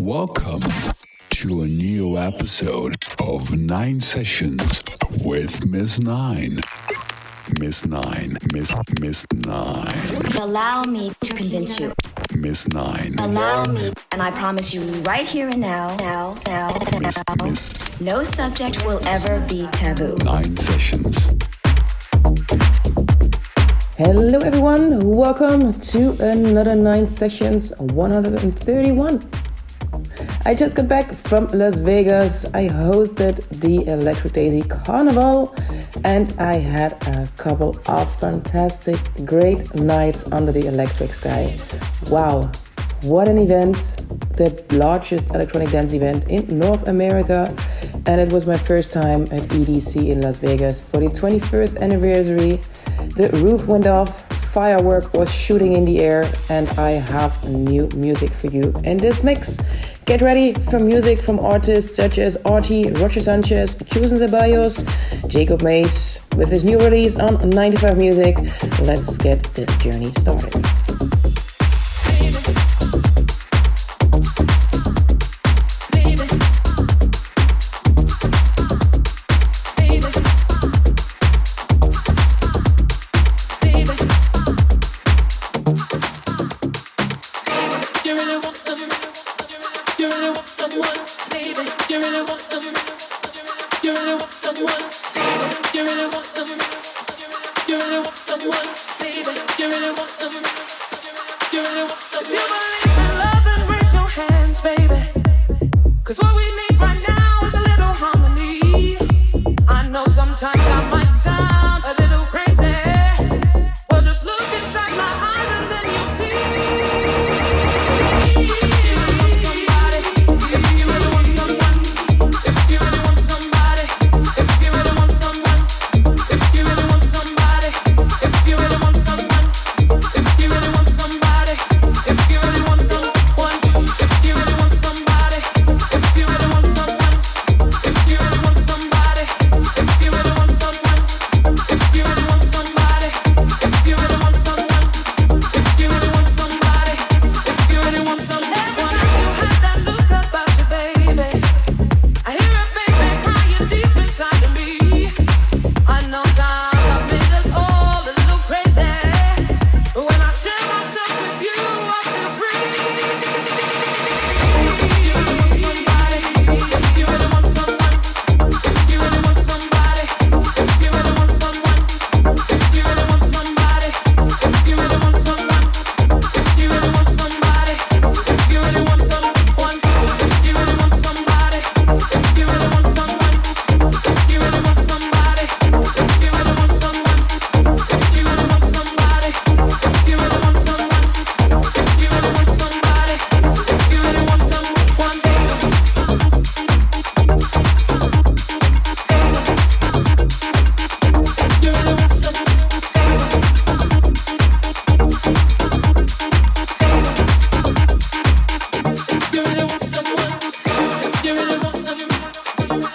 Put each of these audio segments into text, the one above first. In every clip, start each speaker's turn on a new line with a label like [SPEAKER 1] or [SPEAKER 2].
[SPEAKER 1] Welcome to a new episode of Nine Sessions with Miss Nine. Miss Nine, Miss Miss Nine.
[SPEAKER 2] Allow me to convince you.
[SPEAKER 1] Miss Nine.
[SPEAKER 2] Allow me, and I promise you right here and now, now, now,
[SPEAKER 1] Miss
[SPEAKER 2] now,
[SPEAKER 1] Miss
[SPEAKER 2] no subject will ever be taboo.
[SPEAKER 1] Nine Sessions.
[SPEAKER 3] Hello, everyone. Welcome to another Nine Sessions 131. I just got back from Las Vegas. I hosted the Electric Daisy Carnival and I had a couple of fantastic, great nights under the electric sky. Wow, what an event! The largest electronic dance event in North America, and it was my first time at EDC in Las Vegas for the 21st anniversary. The roof went off, firework was shooting in the air, and I have new music for you in this mix. Get ready for music from artists such as Arty, Roger Sanchez, Chus and Ceballos, Jacob Mace with his new release on 95 Music. Let's get this journey started.
[SPEAKER 4] You really want someone, baby? You really want some? You really want someone? you
[SPEAKER 5] believe in love, then raise your hands, baby. 'Cause what we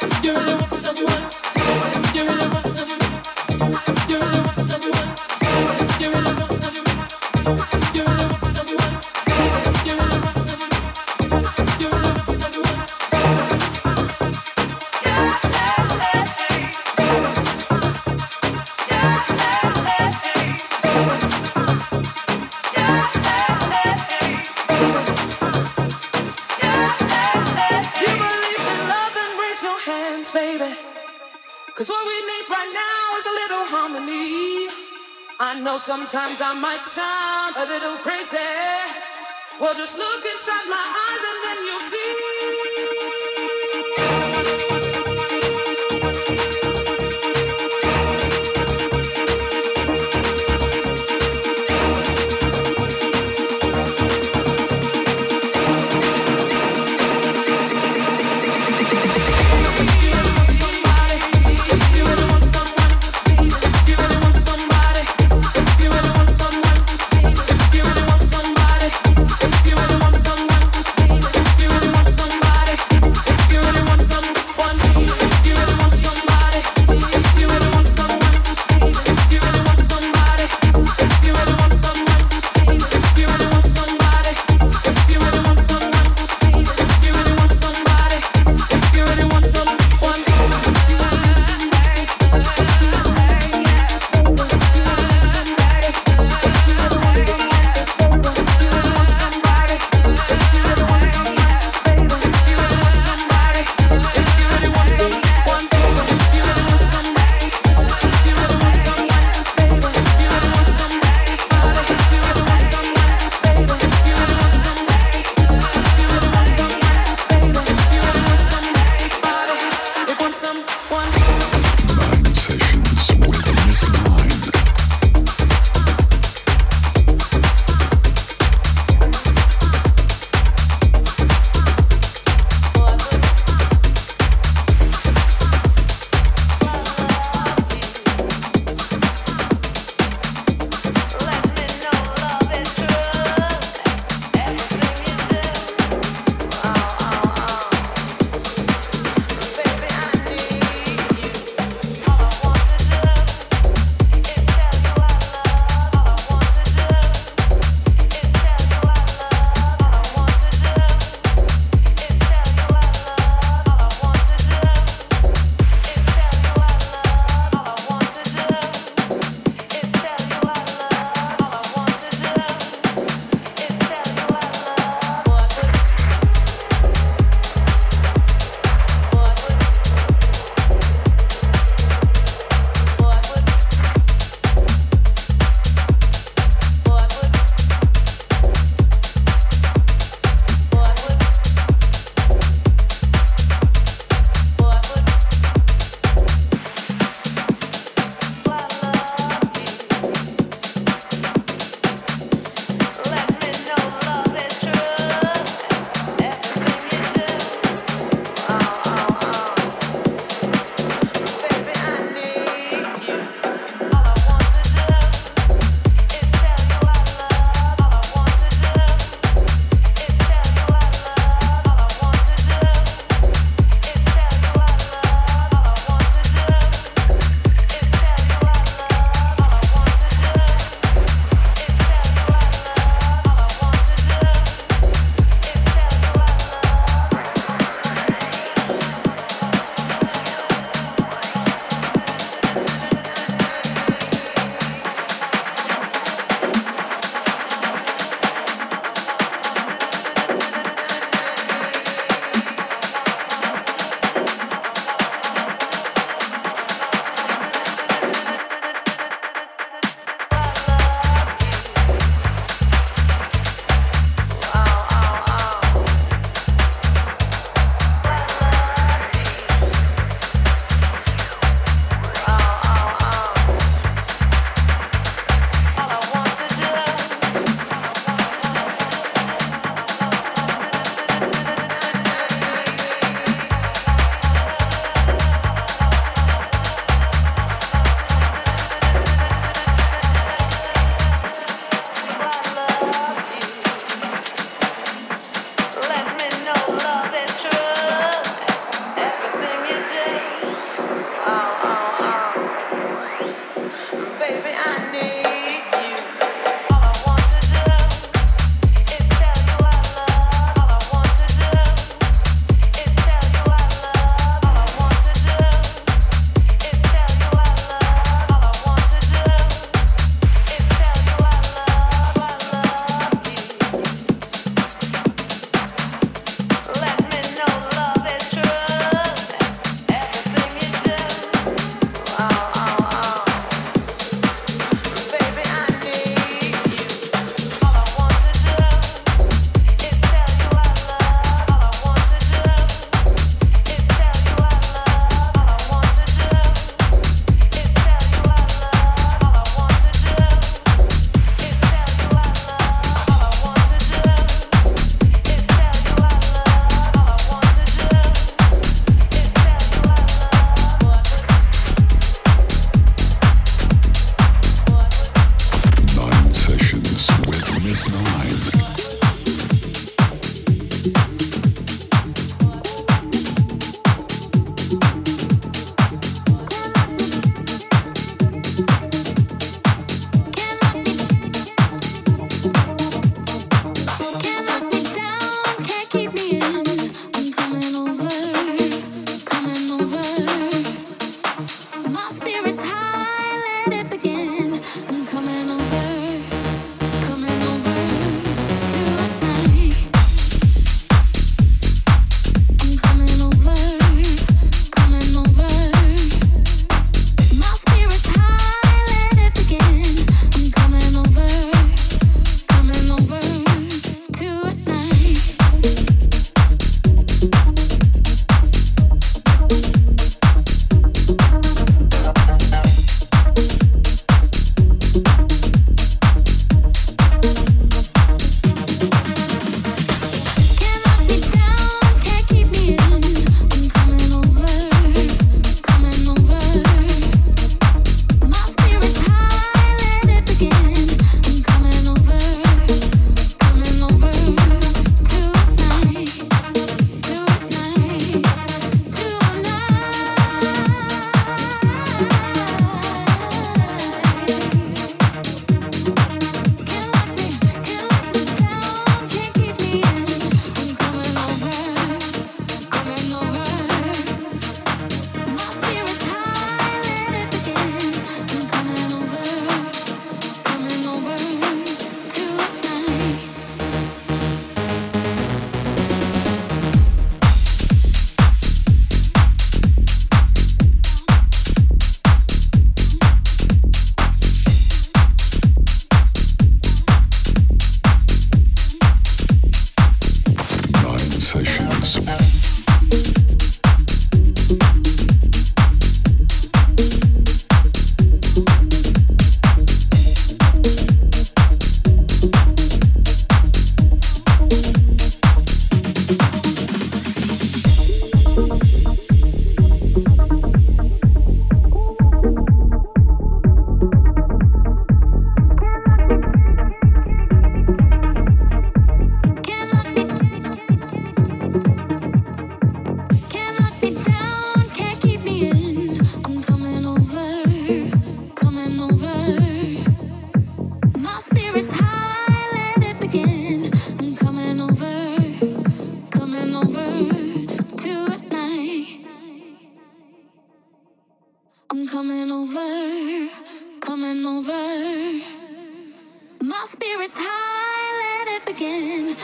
[SPEAKER 5] You sometimes I might sound a little crazy. Well, just look inside my eyes and then you'll see. over. My spirit's high, let it begin.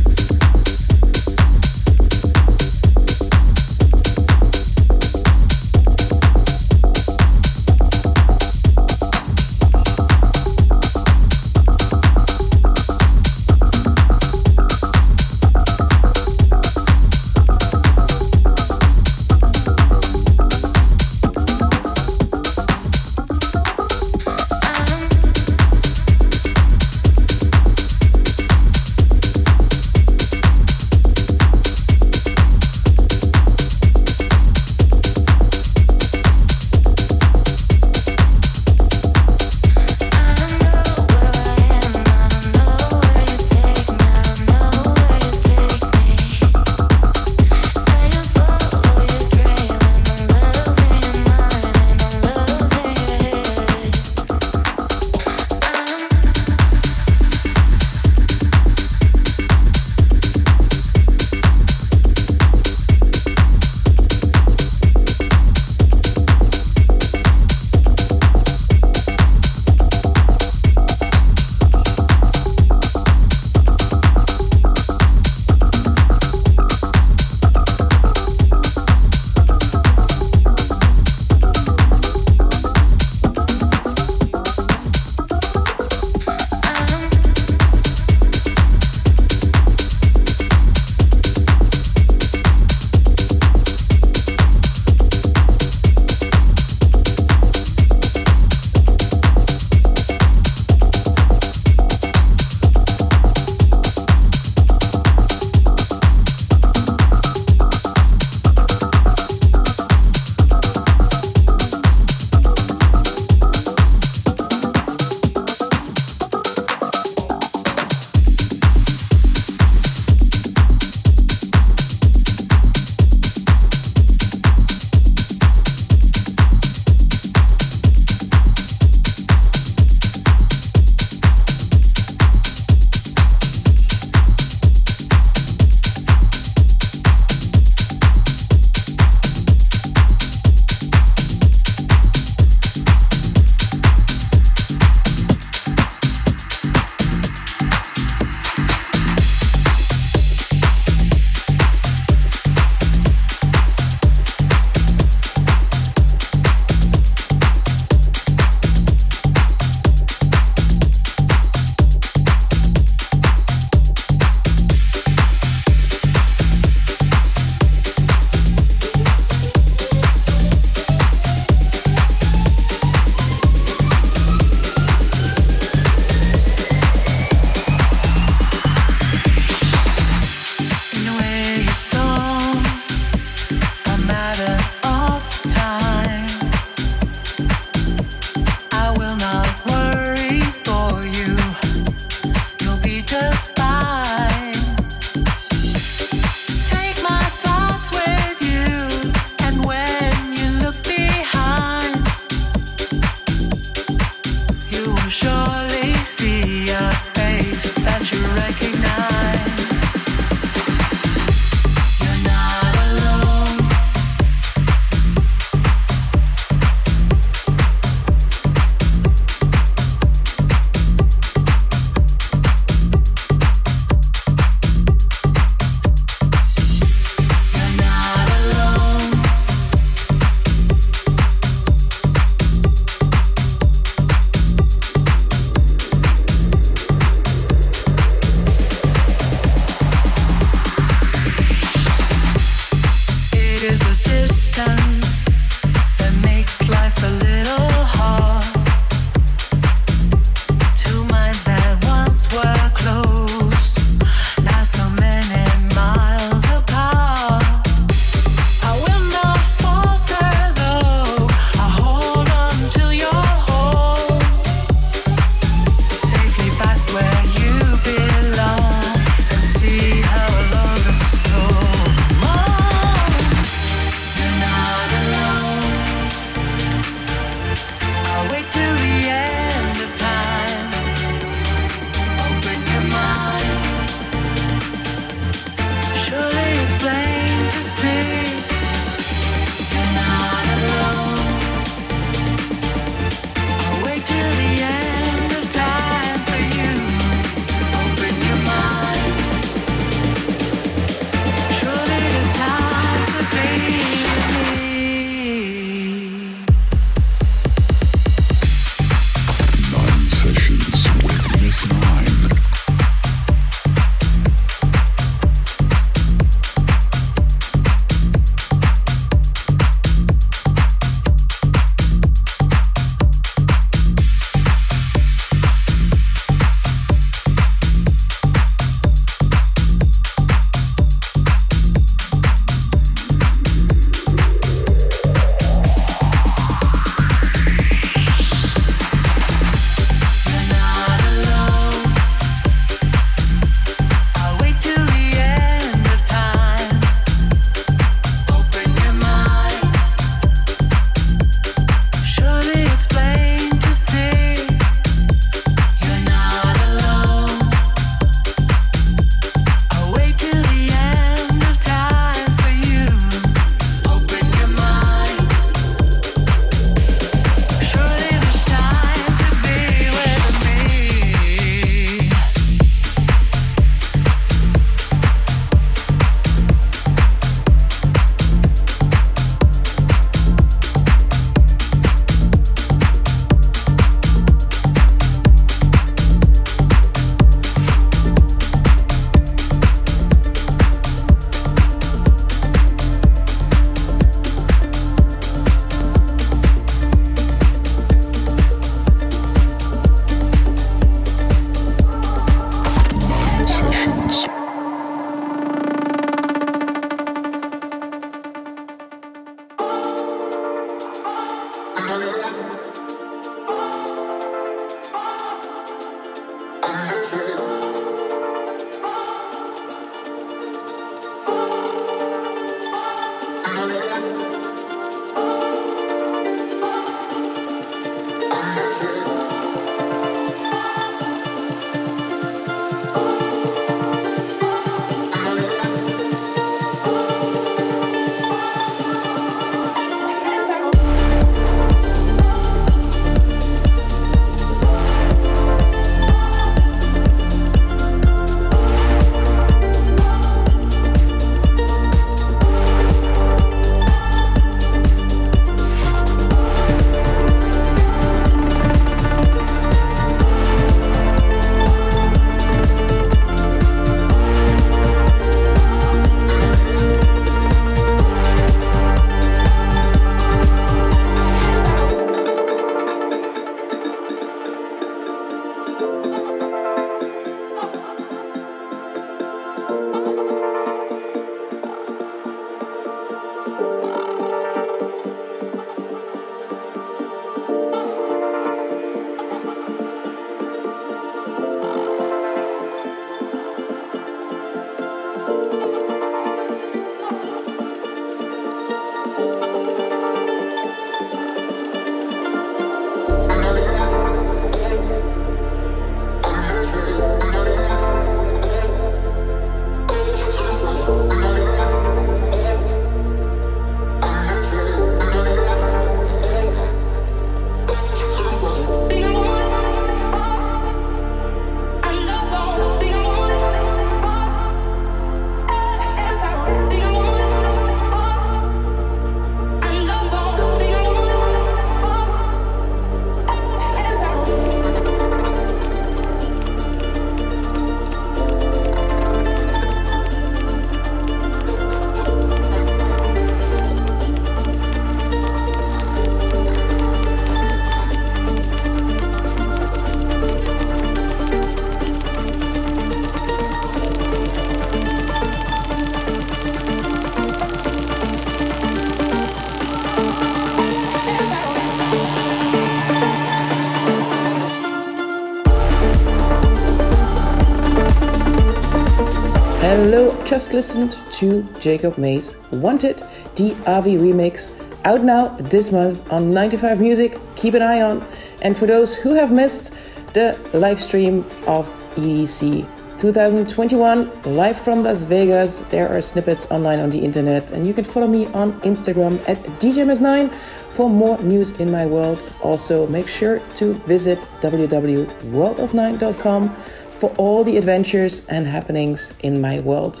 [SPEAKER 5] Just
[SPEAKER 3] listened to Jacob May's Wanted, the Avi remix, out now this month on 95 Music. Keep an eye on. And for those who have missed the live stream of EDC 2021 live from Las Vegas, there are snippets online on the internet, and you can follow me on Instagram at DJMS9 for more news in my world. Also, make sure to visit www.worldof9.com for all the adventures and happenings in my world.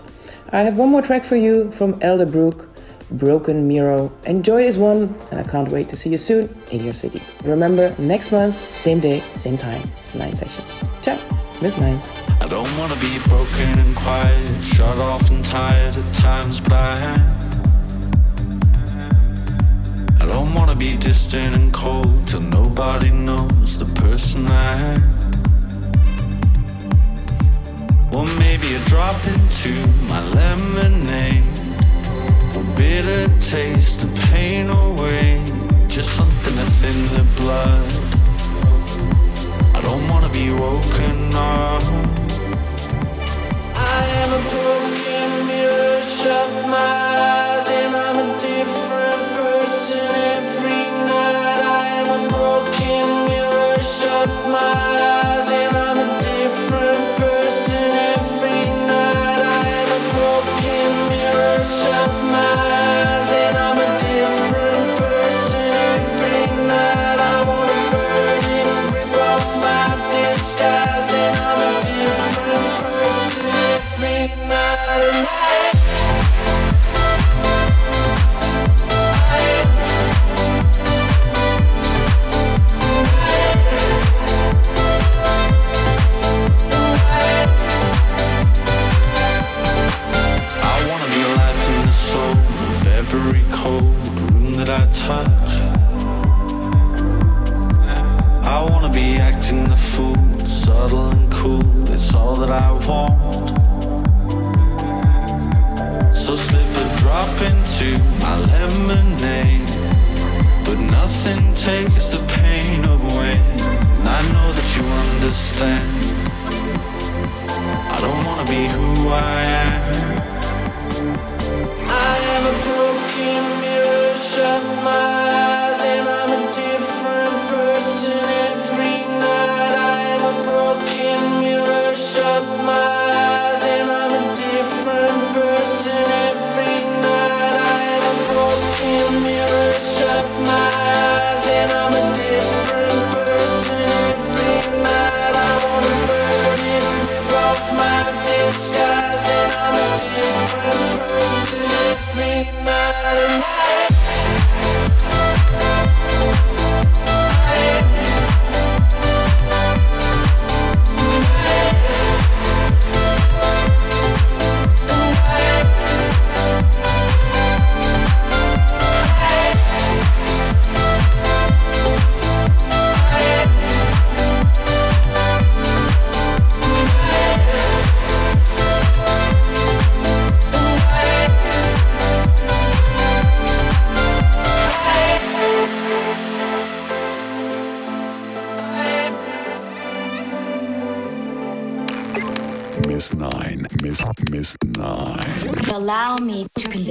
[SPEAKER 3] I have one more track for you from Elderbrook, Broken Mirror. Enjoy this one, and I can't wait to see you soon in your city. Remember, next month, same day, same time, nine sessions. Ciao, Miss Nine.
[SPEAKER 6] I don't wanna be broken and quiet, shut off and tired at times, but I am. I don't wanna be distant and cold till nobody knows the person I am. Or maybe a drop into my lemonade. A bitter taste, the pain away. Just something to thin the blood. I don't wanna be woken up. I am a broken mirror, shut my eyes, and I'm a different person every night. I am a broken mirror, shut my eyes, acting the fool, subtle and cool. It's all that I want. So slip a drop into my lemonade. but nothing takes the pain away. And I know that you understand. I don't wanna be who I am. I am a broken mirror, shut my eyes,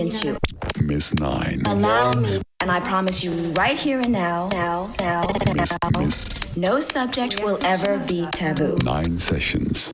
[SPEAKER 2] convince you.
[SPEAKER 1] Miss Nine,
[SPEAKER 2] Allow me. And I promise you right here and now, now, now,
[SPEAKER 1] Miss
[SPEAKER 2] now,
[SPEAKER 1] Miss
[SPEAKER 2] no subject will ever be taboo.
[SPEAKER 1] Nine Sessions.